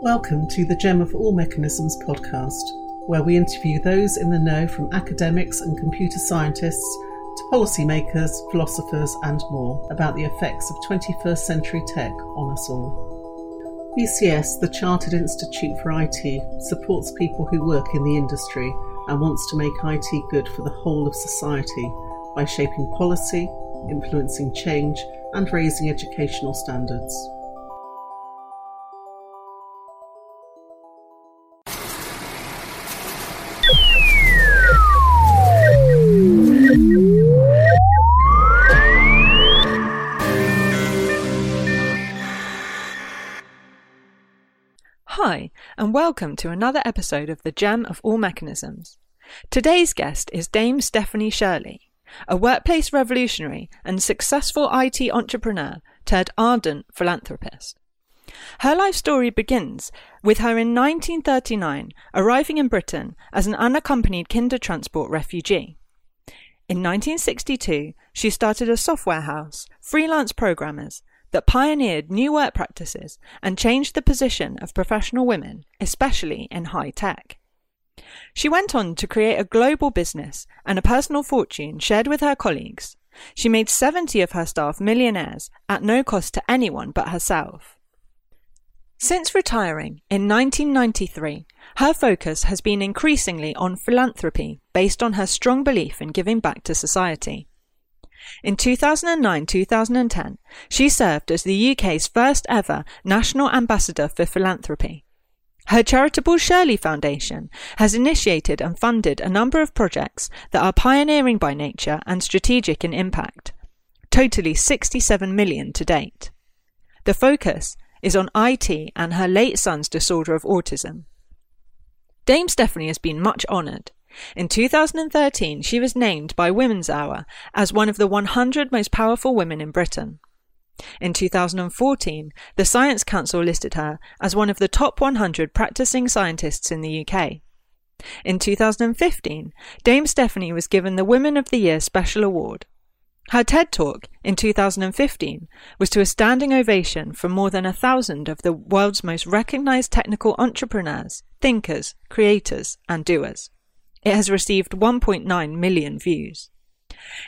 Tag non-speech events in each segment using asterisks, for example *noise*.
Welcome to the Gem of All Mechanisms podcast, where we interview those in the know from academics and computer scientists to policymakers, philosophers, and more about the effects of 21st century tech on us all. BCS, the Chartered Institute for IT, supports people who work in the industry and wants to make IT good for the whole of society by shaping policy, influencing change, and raising educational standards. And welcome to another episode of The Gem of All Mechanisms. Today's guest is Dame Stephanie Shirley, a workplace revolutionary and successful IT entrepreneur turned ardent philanthropist. Her life story begins with her in 1939 arriving in Britain as an unaccompanied Kindertransport refugee. In 1962, she started a software house, Freelance Programmers, that pioneered new work practices and changed the position of professional women, especially in high tech. She went on to create a global business and a personal fortune shared with her colleagues. She made 70 of her staff millionaires at no cost to anyone but herself. Since retiring in 1993, her focus has been increasingly on philanthropy based on her strong belief in giving back to society. In 2009-2010, she served as the UK's first ever National Ambassador for Philanthropy. Her charitable Shirley Foundation has initiated and funded a number of projects that are pioneering by nature and strategic in impact, totally 67 million to date. The focus is on IT and her late son's disorder of autism. Dame Stephanie has been much honoured. In 2013, she was named by Women's Hour as one of the 100 most powerful women in Britain. In 2014, the Science Council listed her as one of the top 100 practicing scientists in the UK. In 2015, Dame Stephanie was given the Women of the Year Special Award. Her TED Talk in 2015 was to a standing ovation from more than a thousand of the world's most recognized technical entrepreneurs, thinkers, creators, and doers. It has received 1.9 million views.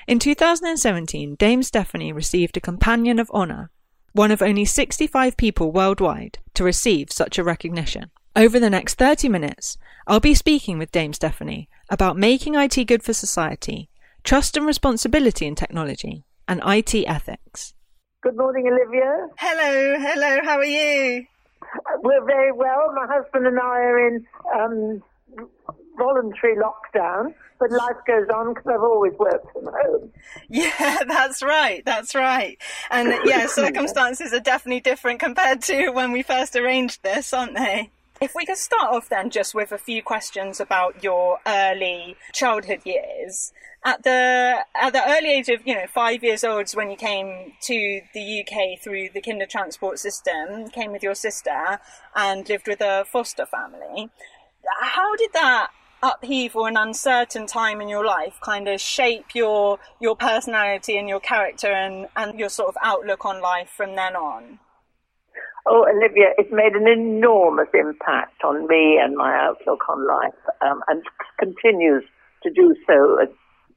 In 2017, Dame Stephanie received a Companion of Honour, one of only 65 people worldwide to receive such a recognition. Over the next 30 minutes, I'll be speaking with Dame Stephanie about making IT good for society, trust and responsibility in technology, and IT ethics. Good morning, Olivia. Hello, hello, how are you? We're very well. My husband and I are in um, voluntary lockdown, but life goes on because I've always worked from home. Yeah, *laughs* that's right. That's right. And yeah, *laughs* circumstances are definitely different compared to when we first arranged this, aren't they? If we could start off then just with a few questions about your early childhood years. At the at the early age of you know five years old when you came to the UK through the kinder transport system, came with your sister and lived with a foster family. How did that upheaval and uncertain time in your life kind of shape your your personality and your character and, and your sort of outlook on life from then on? Oh, Olivia, it's made an enormous impact on me and my outlook on life, um, and continues to do so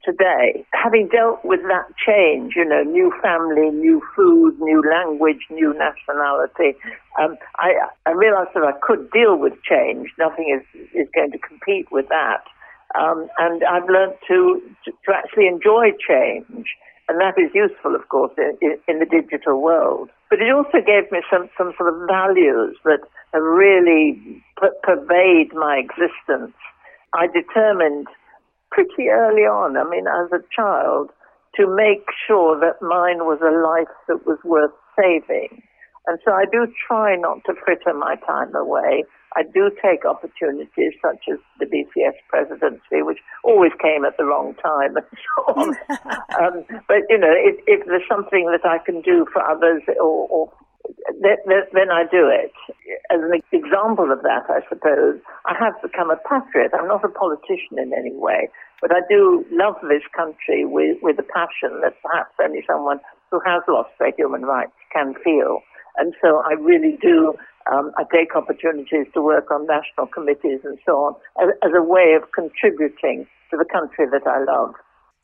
today. Having dealt with that change, you know, new family, new food, new language, new nationality, um, I, I realized that I could deal with change. Nothing is, is going to compete with that. Um, and I've learned to, to, actually enjoy change. And that is useful, of course, in, in the digital world. But it also gave me some, some sort of values that have really pervade my existence. I determined pretty early on, I mean, as a child, to make sure that mine was a life that was worth saving. And so I do try not to fritter my time away. I do take opportunities such as the BCS presidency, which always came at the wrong time and so on. *laughs* um, but, you know, if, if, there's something that I can do for others or, or then I do it. As an example of that, I suppose, I have become a patriot. I'm not a politician in any way, but I do love this country with, with a passion that perhaps only someone who has lost their human rights can feel. And so I really do, um, I take opportunities to work on national committees and so on as, as a way of contributing to the country that I love.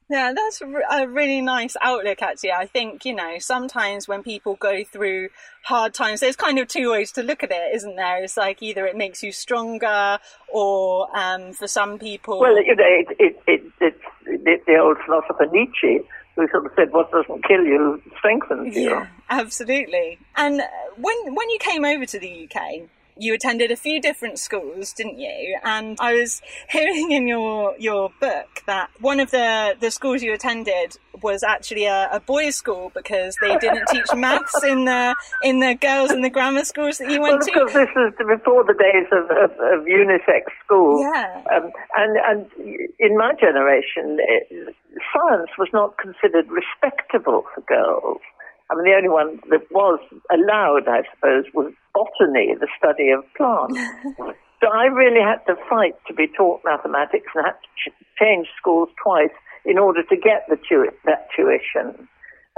Yeah, that's a really nice outlook, actually. I think, you know, sometimes when people go through hard times, there's kind of two ways to look at it, isn't there? It's like either it makes you stronger or um, for some people. Well, you know, it, it, it, it's the old philosopher Nietzsche who sort of said, what doesn't kill you strengthens you. Yeah, absolutely. And when, when you came over to the UK, you attended a few different schools, didn't you? And I was hearing in your your book that one of the the schools you attended was actually a, a boys' school because they didn't *laughs* teach maths in the in the girls in the grammar schools that you went well, to. this was before the days of, of, of unisex schools. Yeah. Um, and and in my generation, it, science was not considered respectable for girls. I mean, the only one that was allowed, I suppose, was botany, the study of plants. *laughs* so I really had to fight to be taught mathematics and had to ch- change schools twice in order to get the tu- that tuition.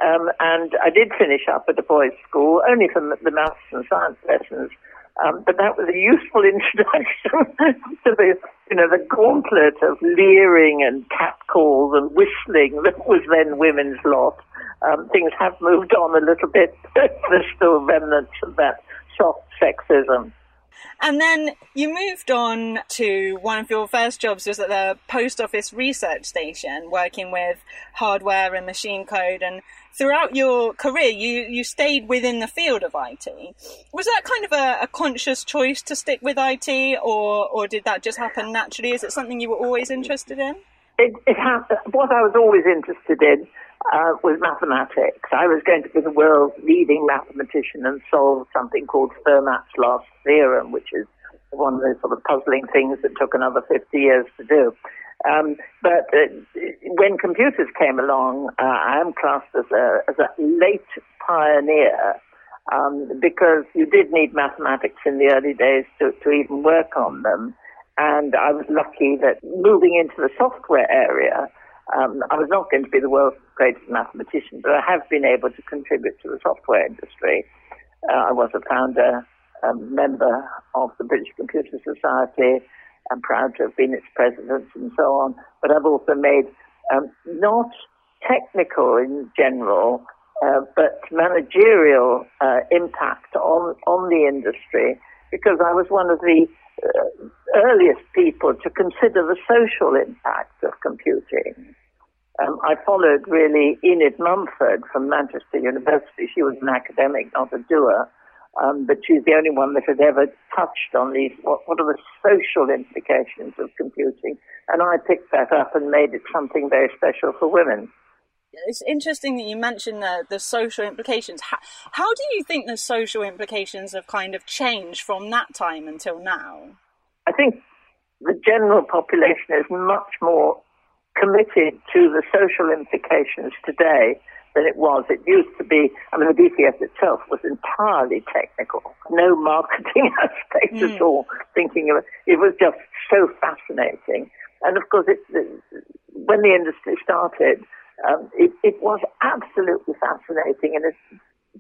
Um, and I did finish up at a boys' school, only for the maths and science lessons. Um, but that was a useful *laughs* introduction to the, you know, the gauntlet of leering and catcalls and whistling that was then women's lot. Um, things have moved on a little bit. *laughs* There's still remnants of that soft sexism. And then you moved on to one of your first jobs was at the post office research station, working with hardware and machine code. And throughout your career, you, you stayed within the field of IT. Was that kind of a, a conscious choice to stick with IT, or, or did that just happen naturally? Is it something you were always interested in? It, it happened. What I was always interested in uh, was mathematics. I was going to be the world's leading mathematician and solve something called Fermat's last theorem, which is one of those sort of puzzling things that took another 50 years to do. Um, but uh, when computers came along, uh, I am classed as a, as a late pioneer um, because you did need mathematics in the early days to, to even work on them. And I was lucky that moving into the software area, um, I was not going to be the world's greatest mathematician, but I have been able to contribute to the software industry. Uh, I was a founder, um, member of the British Computer Society. I'm proud to have been its president and so on. But I've also made um, not technical in general, uh, but managerial uh, impact on on the industry because I was one of the earliest people to consider the social impact of computing. Um, I followed really Enid Mumford from Manchester University. She was an academic, not a doer, um, but she's the only one that had ever touched on these. What, what are the social implications of computing? And I picked that up and made it something very special for women. It's interesting that you mentioned the, the social implications. How, how do you think the social implications have kind of changed from that time until now? I think the general population is much more committed to the social implications today than it was. It used to be, I mean, the BCS itself was entirely technical, no marketing *laughs* aspect mm. at hmm. all, thinking of it. It was just so fascinating. And of course, it, when the industry started, um, it, it, was absolutely fascinating in a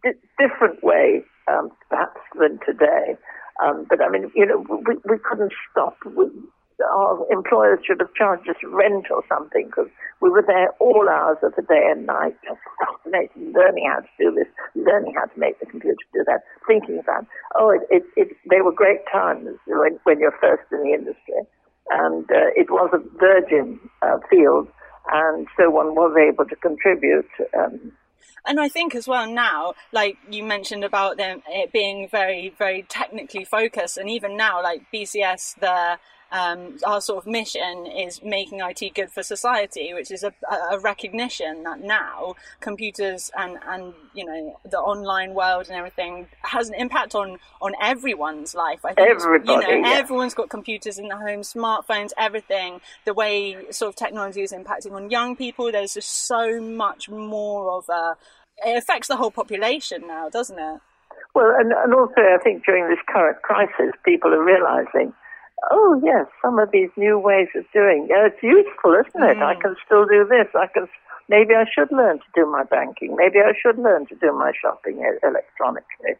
d- different way, um, perhaps, than today. Um, but I mean, you know, we, we couldn't stop. We, our employers should have charged us rent or something because we were there all hours of the day and night, just fascinated, learning how to do this, learning how to make the computer do that, thinking about, oh, it, it, it, they were great times when, when you're first in the industry. And uh, it was a virgin uh, field, and so one was able to contribute. Um, and I think as well now, like you mentioned about them it being very, very technically focused, and even now, like BCS, the um, our sort of mission is making IT good for society, which is a, a, recognition that now computers and, and you know the online world and everything has an impact on on everyone's life. I think Everybody, you know yeah. everyone's got computers in the home, smartphones, everything. The way sort of technology is impacting on young people, there's just so much more of a. It affects the whole population now, doesn't it? Well, and, and also I think during this current crisis, people are realizing oh yes, some of these new ways of doing. Yeah, it's useful, isn't it? Mm. I can still do this. I can. Maybe I should learn to do my banking. Maybe I should learn to do my shopping electronically.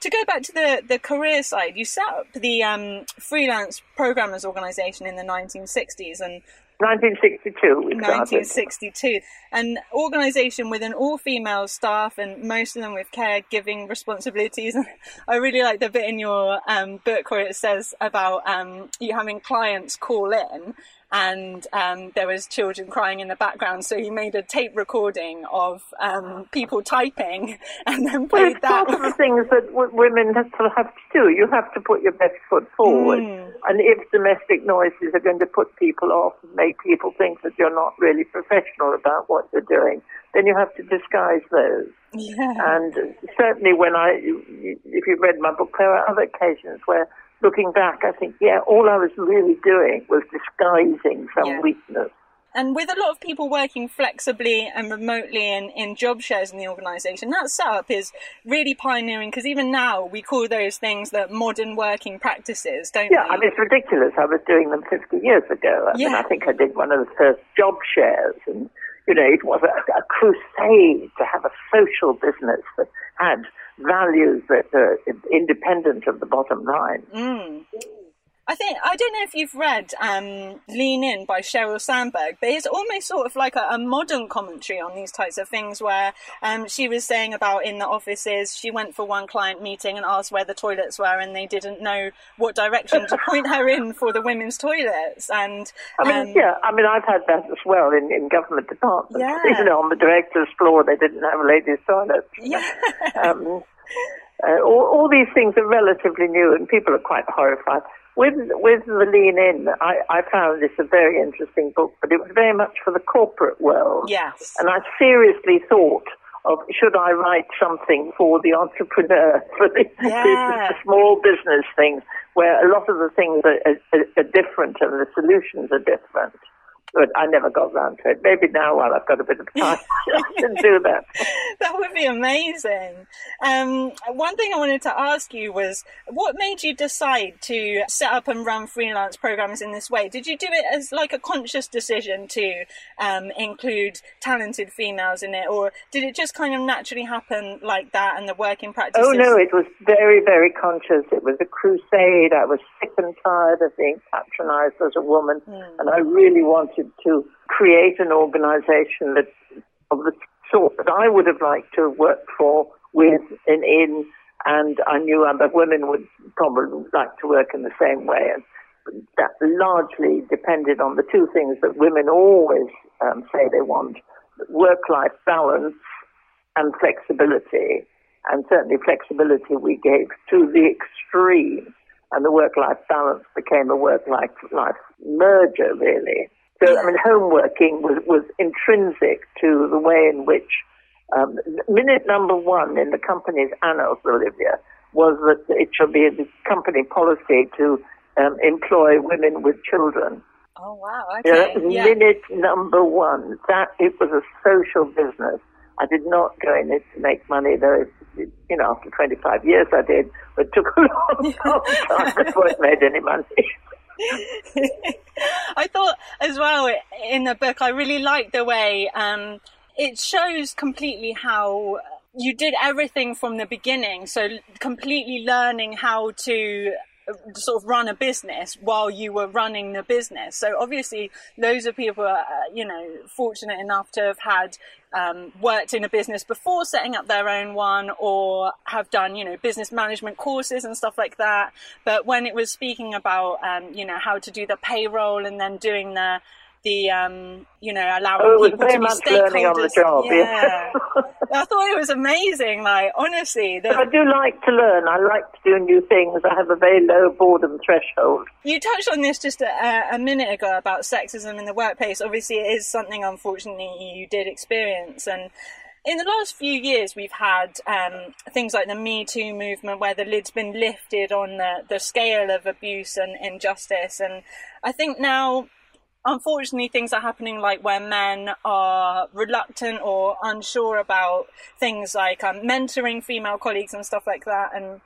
to go back to the, the career side, you set up the um, freelance programmers organization in the 1960s and 1962. 1962. An organisation with an all-female staff and most of them with caregiving responsibilities. *laughs* I really like the bit in your um, book where it says about um, you having clients call in and um, there was children crying in the background. So he made a tape recording of um, people typing *laughs* and then played well, that. Part of the things that w- women have to, have to do. You have to put your best foot forward. Mm. And if domestic noises are going to put people off and make people think that you're not really professional about what you're doing, then you have to disguise those. Yeah. And certainly when I, if you've read my book, there are other occasions where looking back, I think, yeah, all I was really doing was disguising some Yeah. weakness. And with a lot of people working flexibly and remotely in, in job shares in the organisation, that setup is really pioneering because even now we call those things the modern working practices, don't Yeah, we? I mean, it's ridiculous. I was doing them 50 years ago. I mean, I think I did one of the first job shares, and, you know, it was a, a crusade to have a social business that had values that are independent of the bottom line. Mm. I think I don't know if you've read um, "Lean In" by Sheryl Sandberg, but it's almost sort of like a, a modern commentary on these types of things. Where um, she was saying about in the offices, she went for one client meeting and asked where the toilets were, and they didn't know what direction to point her in for the women's toilets. And I mean, um, yeah, I mean, I've had that as well in, in government departments. Yeah. Know, on the director's floor, they didn't have ladies' toilets. yeah, um, uh, all, all these things are relatively new, and people are quite horrified. With with the lean in, I, I found this a very interesting book, but it was very much for the corporate world. yes, And I seriously thought of should I write something for the entrepreneur, *laughs* for the, *laughs* Yeah. the small business things, where a lot of the things are, are, are different and the solutions are different. But I never got round to it. Maybe now, while I've got a bit of time, *laughs* *laughs* I can do that. that would be amazing. Um, one thing I wanted to ask you was what made you decide to set up and run freelance programs in this way? Did you do it as like a conscious decision to um, include talented females in it, or did it just kind of naturally happen like that and the working practices? Oh no, it was very, very conscious. It was a crusade. I was sick and tired of being patronized as a woman, and I really wanted to create an organization that of the sort that I would have liked to have worked for with and in, and I knew other women would probably like to work in the same way. And that largely depended on the two things that women always um, say they want: work-life balance and flexibility. And certainly flexibility we gave to the extreme. And the work-life balance became a work-life life merger, really. So, I mean, homeworking was, was intrinsic to the way in which um, minute number one in the company's annals, Olivia, was that it should be the company policy to um, employ women with children. Oh wow! You know, Okay. yeah. minute number one. That it was a social business. I did not go in it to make money, though. You know, after 25 years, I did, but it took a long, long *laughs* time before it made any money. I thought as well in the book, I really liked the way um, it shows completely how you did everything from the beginning. So completely learning how to sort of run a business while you were running the business. So obviously, loads of people are, uh, you know, fortunate enough to have had um, worked in a business before setting up their own one, or have done, you know, business management courses and stuff like that. But when it was speaking about, um, you know, how to do the payroll and then doing the the um, you know allowing Oh, people to be stakeholders. on the job, yeah. yeah. I thought it was amazing. Like honestly, the, I do like to learn. I like to do new things. I have a very low boredom threshold. You touched on this just a, a minute ago about sexism in the workplace. Obviously, it is something, unfortunately, you did experience. And in the last few years, we've had um, things like the Me Too movement, where the lid's been lifted on the, the scale of abuse and injustice. And I think now, unfortunately, things are happening like where men are reluctant or unsure about things like um, mentoring female colleagues and stuff like that. And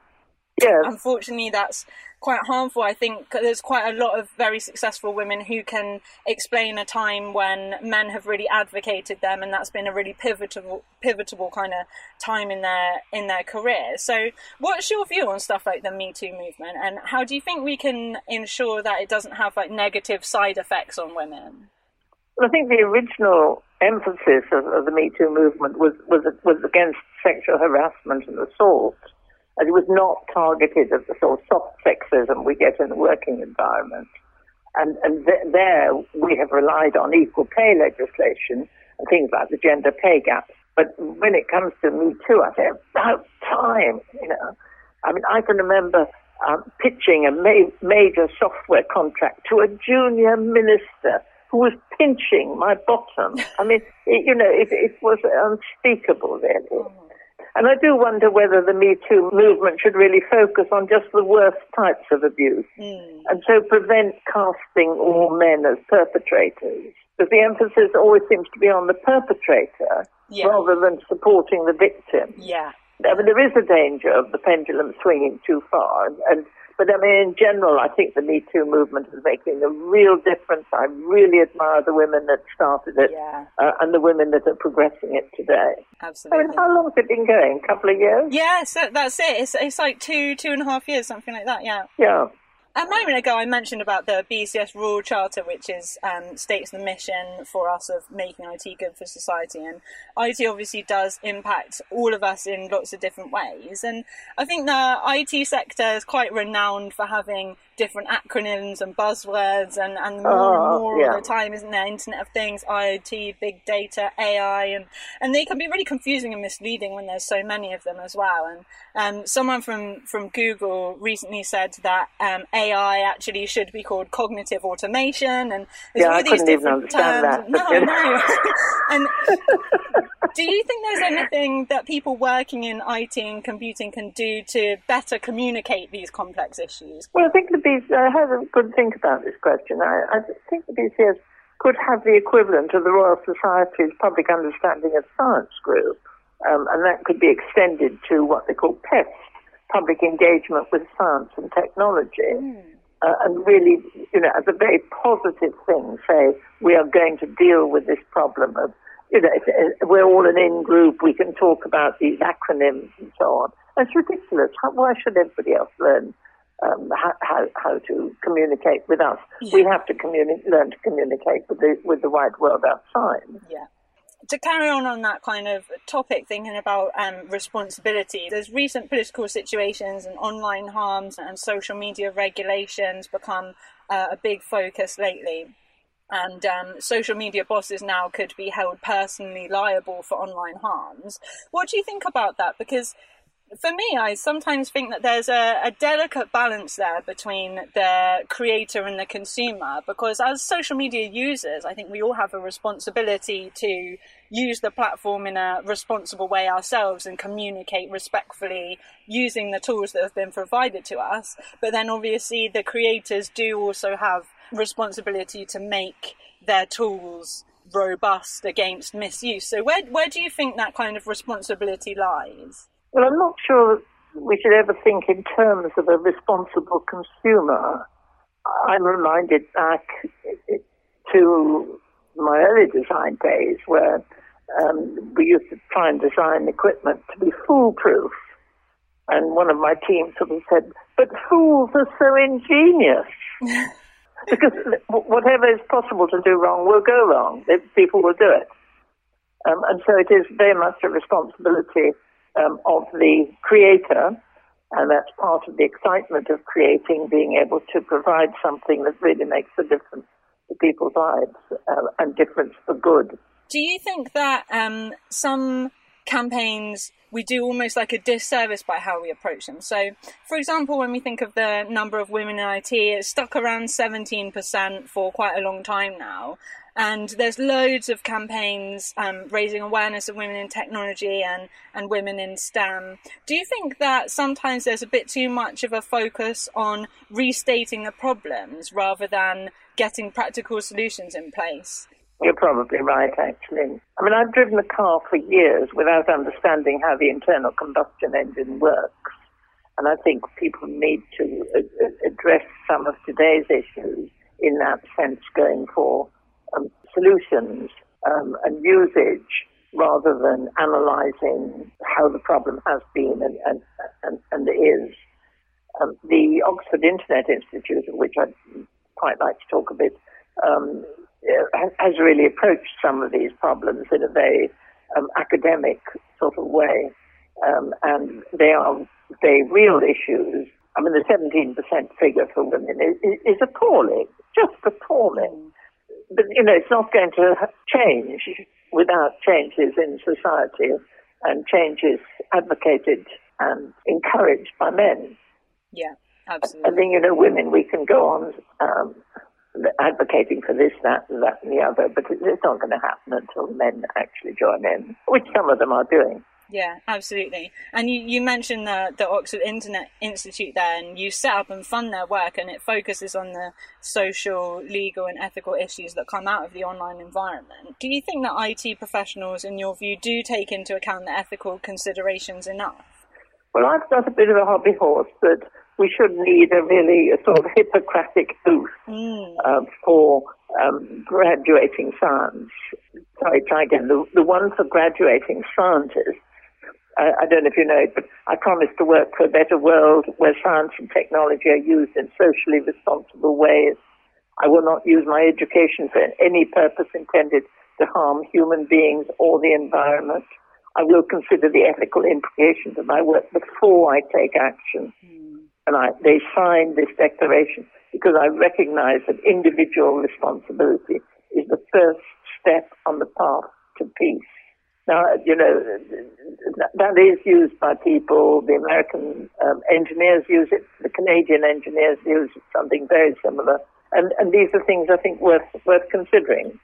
Yes. Unfortunately, that's quite harmful. I think there's quite a lot of very successful women who can explain a time when men have really advocated them, and that's been a really pivotal, pivotal kind of time in their in their career. So, what's your view on stuff like the Me Too movement, and how do you think we can ensure that it doesn't have like negative side effects on women? Well, I think the original emphasis of, of the Me Too movement was was was against sexual harassment and assault and it was not targeted at the sort of soft sexism we get in the working environment. And, and th- there we have relied on equal pay legislation and things like the gender pay gap. But when it comes to Me Too, I say about time, you know. I mean, I can remember um, pitching a ma- major software contract to a junior minister who was pinching my bottom. I mean, it, *laughs* you know, it, it was unspeakable, really. And I do wonder whether the Me Too movement should really focus on just the worst types of abuse mm. and so prevent casting all men as perpetrators. Because the emphasis always seems to be on the perpetrator yeah. rather than supporting the victim. Yeah. I mean, there is a danger of the pendulum swinging too far, and but I mean, in general, I think the Me Too movement is making a real difference. I really admire the women that started it yeah. uh, and the women that are progressing it today. Absolutely. I mean, how long has it been going? A couple of years? Yes, that's it. It's, it's like two, two and a half years, something like that, yeah. Yeah. A moment ago, I mentioned about the BCS Royal Charter, which is um, states the mission for us of making IT good for society, and IT obviously does impact all of us in lots of different ways. And I think the IT sector is quite renowned for having different acronyms and buzzwords, and, and more and oh, more yeah. all the time, isn't there? Internet of Things, IoT, big data, AI, and and they can be really confusing and misleading when there's so many of them as well. And um, someone from from Google recently said that um, AI actually should be called cognitive automation, and yeah, all I these different terms. That, no, no. *laughs* and do you think there's anything that people working in IT and computing can do to better communicate these complex issues? Well, I think the BCS, I had a good think about this question. I, I think the BCS could have the equivalent of the Royal Society's Public Understanding of Science group, um, and that could be extended to what they call PEST, Public Engagement with Science and Technology. Mm. Uh, and really, you know, as a very positive thing, say we are going to deal with this problem of you know, we're all an in group. We can talk about these acronyms and so on. It's ridiculous. How, why should everybody else learn um, how, how, how, to communicate with us? Yeah. We have to communi- learn to communicate with the with the wide world outside. Yeah. To carry on on that kind of topic, thinking about um, responsibility, there's recent political situations and online harms and social media regulations become uh, a big focus lately and um, social media bosses now could be held personally liable for online harms. What do you think about that? Because for me, I sometimes think that there's a, a, delicate balance there between the creator and the consumer. Because as social media users, I think we all have a responsibility to use the platform in a responsible way ourselves and communicate respectfully using the tools that have been provided to us. But then obviously the creators do also have responsibility to make their tools robust against misuse. So where where do you think that kind of responsibility lies? Well, I'm not sure we should ever think in terms of a responsible consumer. I'm reminded back to my early design days where um, we used to try and design equipment to be foolproof. And one of my team sort of said, but fools are so ingenious. *laughs* because whatever is possible to do wrong will go wrong. People will do it. Um, and so it is very much a responsibility um, of the creator, and that's part of the excitement of creating, being able to provide something that really makes a difference to people's lives uh, and difference for good. Do you think that um, some campaigns we do almost like a disservice by how we approach them. So, for example, when we think of the number of women in IT, it's stuck around 17% for quite a long time now. And there's loads of campaigns um, raising awareness of women in technology and, and women in STEM. Do you think that sometimes there's a bit too much of a focus on restating the problems rather than getting practical solutions in place? You're probably right, actually. I mean, I've driven a car for years without understanding how the internal combustion engine works. And I think people need to address some of today's issues in that sense, going for um, solutions um, and usage rather than analysing how the problem has been and, and, and, and is. Um, the Oxford Internet Institute, of which I'd quite like to talk a bit, um, has really approached some of these problems in a very um, academic sort of way. Um, and they are very real issues. I mean, the 17% figure for women is, is appalling, just appalling. But, you know, it's not going to change without changes in society and changes advocated and encouraged by men. Yeah, absolutely. I think, you know, women, we can go on um, advocating for this, that, that, and the other, but it's not going to happen until men actually join in, which some of them are doing. Yeah, absolutely. And you, you mentioned the, the Oxford Internet Institute there, and you set up and fund their work, and it focuses on the social, legal, and ethical issues that come out of the online environment. Do you think that IT professionals, in your view, do take into account the ethical considerations enough? Well, I've got a bit of a hobby horse that we should need a really a sort of Hippocratic oath mm. uh, for um, graduating science. Sorry, try again. The, the one for graduating scientists. I, I don't know if you know it, but I promise to work for a better world where science and technology are used in socially responsible ways. I will not use my education for any purpose intended to harm human beings or the environment. I will consider the ethical implications of my work before I take action. Mm. And I, they signed this declaration because I recognize that individual responsibility is the first step on the path to peace. Now, you know, that is used by people. The American um, engineers use it. The Canadian engineers use something very similar. And, and these are things I think worth, worth considering.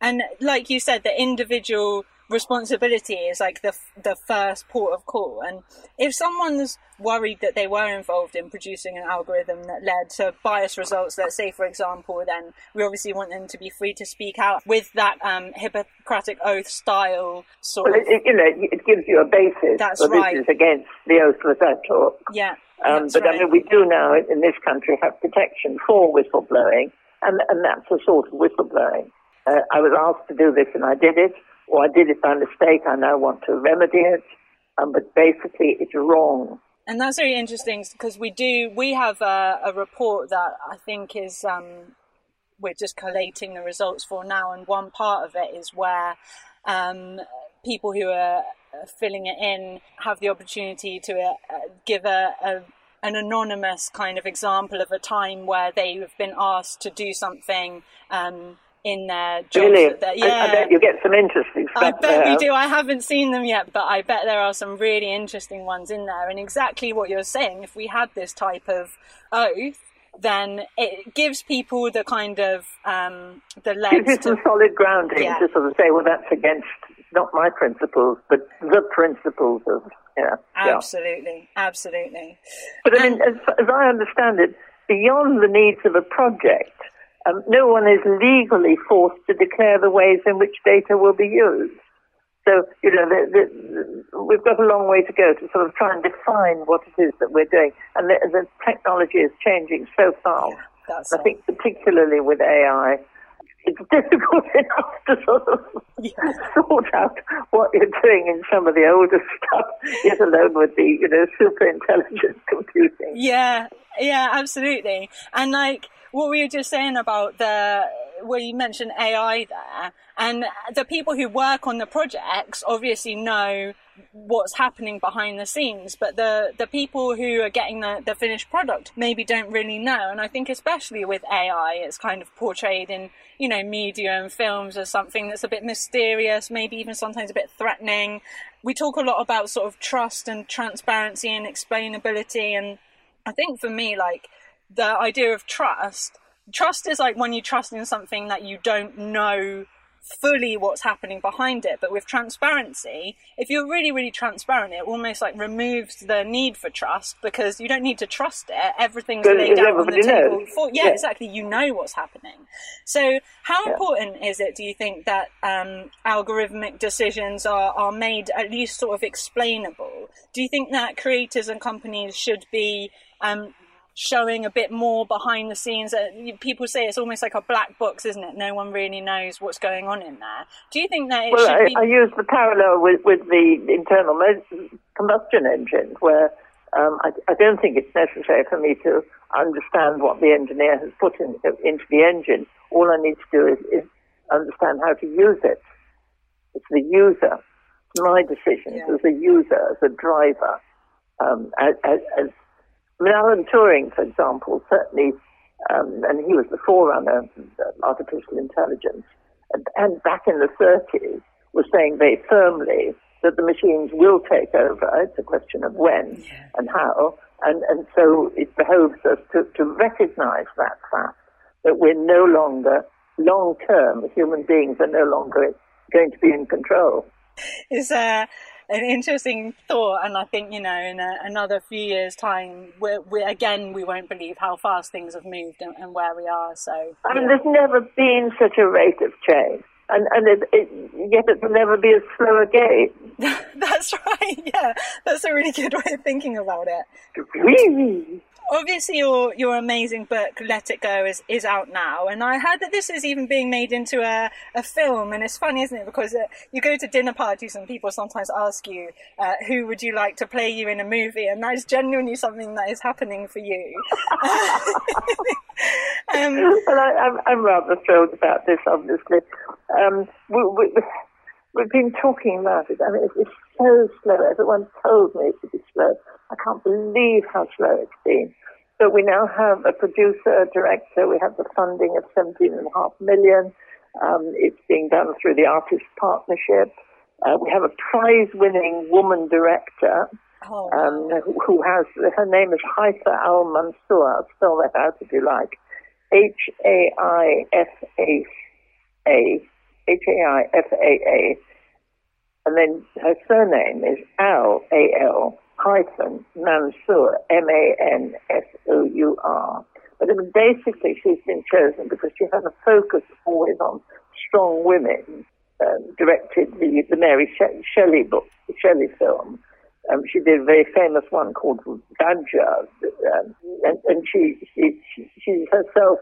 And like you said, the individual responsibility is like the the first port of call. And if someone's worried that they were involved in producing an algorithm that led to biased results, let's say for example, then we obviously want them to be free to speak out with that um, Hippocratic oath style sort. Well, it, you know, it gives you a basis. That's right. This is against the oath that I took. Yeah. Um, but right. I mean, we do now in this country have protection for whistleblowing, and and that's a sort of whistleblowing. Uh, I was asked to do this, and I did it or I did it by mistake, I now want to remedy it. Um, but basically, it's wrong. And that's very interesting because we do, we have a, a report that I think is, um, we're just collating the results for now. And one part of it is where um, people who are filling it in have the opportunity to uh, give a, a an anonymous kind of example of a time where they've been asked to do something um, in their jobs. Really? yeah. I, I, bet you get some interesting stuff. I bet there. we do. I haven't seen them yet, but I bet there are some really interesting ones in there. And exactly what you're saying, if we had this type of oath, then it gives people the kind of um, the legs gives you some solid grounding yeah. to sort of say, well, that's against not my principles, but the principles of yeah. Absolutely, yeah. absolutely. But I mean, as, as I understand it, beyond the needs of a project, um, no one is legally forced to declare the ways in which data will be used. So, you know, the, the, we've got a long way to go to sort of try and define what it is that we're doing. And the, the technology is changing so fast. Yeah, I think particularly with AI, it's *laughs* difficult enough to sort of yeah. *laughs* sort out what you're doing in some of the older *laughs* stuff, let alone with the, you know, super intelligent computing. Yeah, yeah, absolutely. And like, what were you just saying about the where you mentioned AI there, and the people who work on the projects obviously know what's happening behind the scenes, but the the people who are getting the, the finished product maybe don't really know. And I think especially with AI, it's kind of portrayed in you know media and films as something that's a bit mysterious, maybe even sometimes a bit threatening. We talk a lot about sort of trust and transparency and explainability, and I think for me, like the idea of trust trust is like when you trust in something that you don't know fully what's happening behind it. But with transparency, if you're really, really transparent, it almost like removes the need for trust because you don't need to trust it. Everything's laid out on the table. For, yeah, yeah, exactly. You know what's happening. So, how yeah. important is it, do you think, that um, algorithmic decisions are, are made at least sort of explainable? Do you think that creators and companies should be um, showing a bit more behind the scenes. Uh, people say it's almost like a black box, isn't it? No one really knows what's going on in there. Do you think that? well, I, be... I, use the parallel with, with the internal combustion engine, where um, I, I, don't think it's necessary for me to understand what the engineer has put in, into the engine. All I need to do is, is understand how to use it. It's the user. It's my decision yeah. as a user, as a driver. Um, as, as, I mean, Alan Turing, for example, certainly, um, and he was the forerunner of artificial intelligence, and, and back in the 30s was saying very firmly that the machines will take over. It's a question of when yeah. and how. And, and so it behoves us to, to recognize that fact that we're no longer, long term, human beings are no longer going to be in control. Is uh, an interesting thought, and I think you know, in a, another few years' time, we we again we won't believe how fast things have moved and, and where we are. So I mean, there's never been such a rate of change, and and it, it, yet it will never be a slower game. *laughs* that's right. Yeah, that's a really good way of thinking about it obviously your your amazing book Let IT Go is, is out now and i heard that this is even being made into a, a film and it's funny isn't it? Because uh, you go to dinner parties and people sometimes ask you uh, who would you like to play you in a movie and that is genuinely something that is happening for you. *laughs* Um, well I, am I'm, I'm rather thrilled about this obviously. Um, we, we, we've been talking about it. I mean it's, it's so slow everyone told me it would be slow I can't believe how slow it's been. But we now have a producer, a director. We have the funding of 17.5 million. Um, it's being done through the Artist Partnership. Uh, we have a prize-winning woman director oh, um, who has her name is Haifa Al Mansour. I'll spell that out if you like. H A I F A A H A I F A A, and then her surname is Al A L hyphen Mansour, M-A-N-S-O-U-R. But basically, she's been chosen because she had a focus always on strong women. Um, directed the, the Mary Shelley book, the Shelley film. Um, she did a very famous one called Wadjda, um, and, and she, she, she, she's herself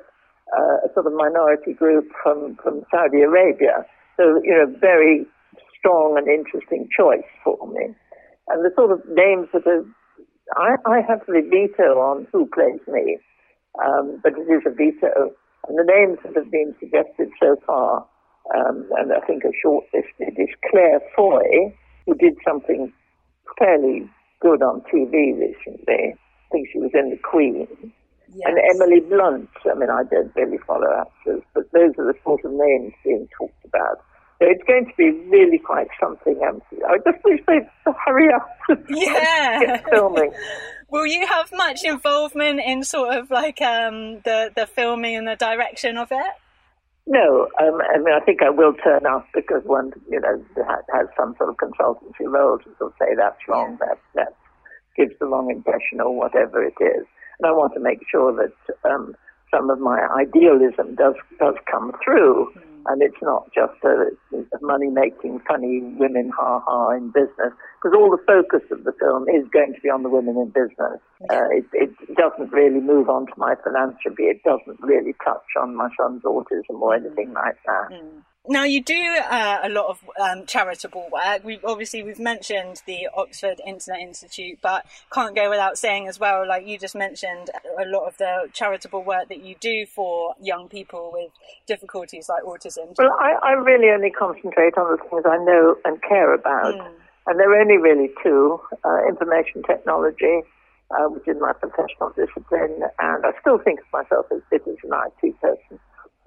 uh, a sort of minority group from, from Saudi Arabia. So, you know, very strong and interesting choice for me and the sort of names that are, I, I have the veto on who plays me, um, but it is a veto. And the names that have been suggested so far, um, and I think are shortlisted, is Claire Foy, who did something fairly good on TV recently. I think she was in The Queen. Yes. And Emily Blunt. I mean, I don't really follow actors, but those are the sort of names being talked about. So it's going to be really quite something. Um, I just wish they'd hurry up. *laughs* Yeah. *laughs* filming. Will you have much involvement in sort of like um, the the filming and the direction of it? No, um, I mean I think I will turn up because one, you know, has some sort of consultancy role to sort of say that's wrong, yeah. that that gives the wrong impression or whatever it is, and I want to make sure that um, some of my idealism does does come through. Mm and it's not just a, a money-making, funny women ha-ha in business, because all the focus of the film is going to be on the women in business. Uh, it, it, doesn't really move on to my philanthropy. It doesn't really touch on my son's autism or anything like that. Mm. Now you do uh, a lot of um, charitable work. We've obviously we've mentioned the Oxford Internet Institute, but can't go without saying as well, like you just mentioned, a lot of the charitable work that you do for young people with difficulties like autism. Well, I, I really only concentrate on the things I know and care about, mm. and there are only really two: uh, information technology, uh, which is my professional discipline, and I still think of myself as, business and IT person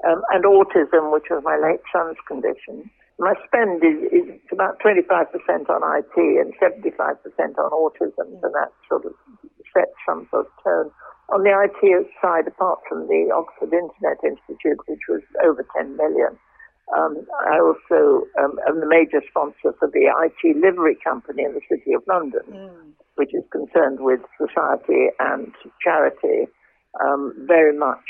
um, and autism, which was my late son's condition. My spend is, is about 25% on IT and 75% on autism, and that sort of sets some sort of tone. On the IT side, apart from the Oxford Internet Institute, which was over 10 million, Um, I also um, am the major sponsor for the IT livery company in the City of London, mm. which is concerned with society and charity um, very much.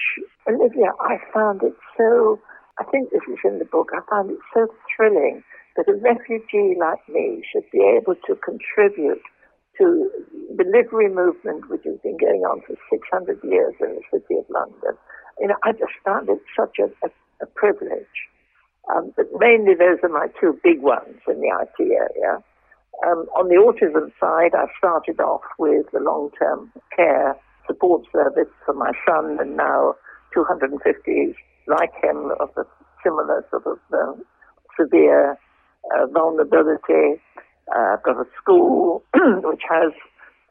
Olivia, I found it so, I think this is in the book, I found it so thrilling that a refugee like me should be able to contribute to the livery movement, which has been going on for 600 years in the City of London. You know, I just found it such a, a, a privilege. Um, but mainly those are my two big ones in the IT area. Um, on the autism side, I started off with the long-term care support service for my son, and now 250 like him of a similar sort of uh, severe uh, vulnerability. Uh, I've got a school *clears throat* which has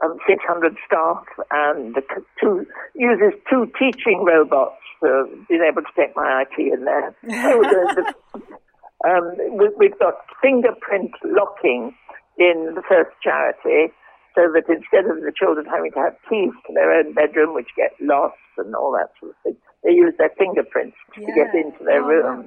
um, 600 staff and two, uses two teaching robots for being able to take my IT in there. *laughs* so the, um, we, have got fingerprint locking in the first charity so that instead of the children having to have keys to their own bedroom, which get lost and all that sort of thing, they use their fingerprints yeah. to get into their oh. Wow.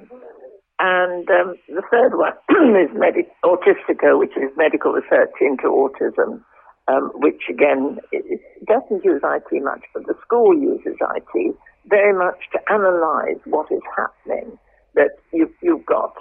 And um, the third one *clears throat* is Medi- Autistica, which is medical research into autism, um, which again it doesn't use IT much, but the school uses IT very much to analyze what is happening. That you've, you've got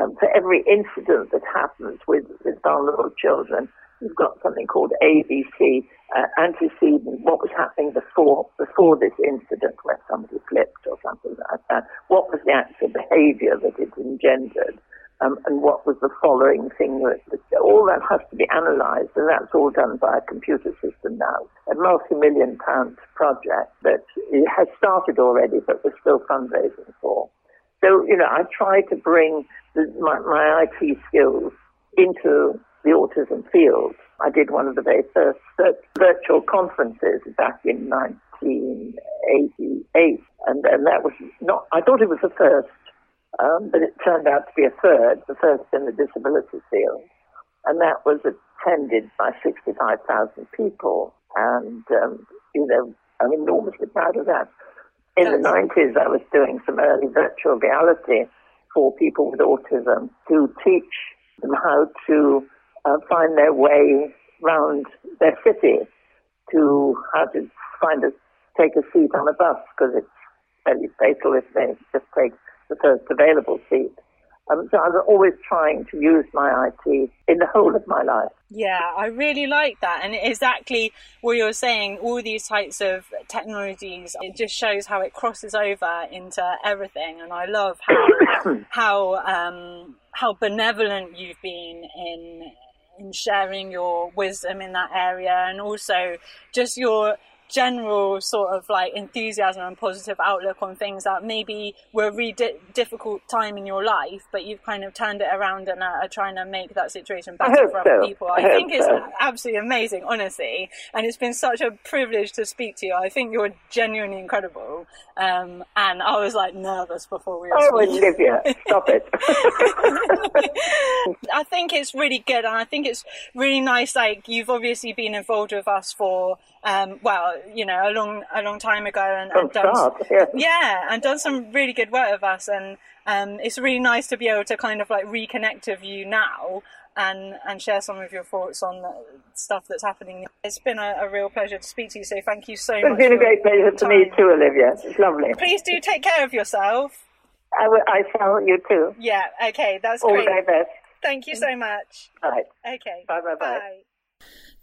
um, for every incident that happens with, with vulnerable children, you've got something called ABC, uh, antecedent, what was happening before before this incident where somebody flipped or something like that. What was the actual behaviour that it engendered? Um, and what was the following thing that, all that has to be analysed, and that's all done by a computer system now. A multi-million pound project that has started already, but we're still fundraising for. So, you know, I try to bring the, my, my IT skills into the autism field. I did one of the very first virtual conferences back in 1988, and, and that was not, I thought it was the first, um, but it turned out to be a third, the first in the disability field. And that was attended by 65,000 people. And, um, you know, I'm enormously proud of that. In the 90s, I was doing some early virtual reality for people with autism to teach them how to uh, find their way around their city to how to find a take a seat on a bus because it's fairly fatal if they just take the first available seat. Um, so I was always trying to use my IT in the whole of my life. Yeah, I really like that. And exactly what you're saying, all these types of technologies, it just shows how it crosses over into everything. And I love how, *coughs* how, um, how benevolent you've been in in sharing your wisdom in that area and also just your general sort of like enthusiasm and positive outlook on things that maybe were a really di- difficult time in your life, but you've kind of turned it around and are, trying to make that situation better for other so. people. I, I think it's so. absolutely amazing, honestly, and it's been such a privilege to speak to you. I think you're genuinely incredible, um, and I was like nervous before we were. Oh, Olivia, stop it! *laughs* I think it's really good, and I think it's really nice. Like you've obviously been involved with us for um, well, you know, a long a long time ago, and, and done start, yeah. yeah, and done some really good work with us, and um, it's really nice to be able to kind of like reconnect with you now and and share some of your thoughts on the stuff that's happening. It's been a, a real pleasure to speak to you. So thank you so it's much. It's been a great pleasure to me too, Olivia. It's lovely. Please do take care of yourself. I, will, I shall. You too. Yeah. Okay. That's All great. All the best. Thank you so much. Right. Okay. Bye. Bye. Bye. bye.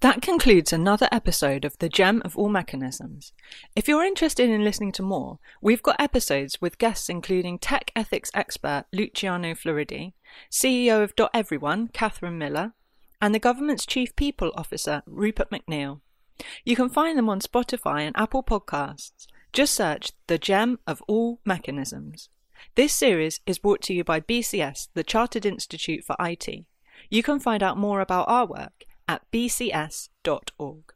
That concludes another episode of The Gem of All Mechanisms. If you're interested in listening to more, we've got episodes with guests including tech ethics expert Luciano Floridi, CEO of Dot Everyone, Catherine Miller, and the government's Chief People Officer, Rupert McNeil. You can find them on Spotify and Apple Podcasts. Just search The Gem of All Mechanisms. This series is brought to you by BCS, the Chartered Institute for IT. You can find out more about our work at bcs.org.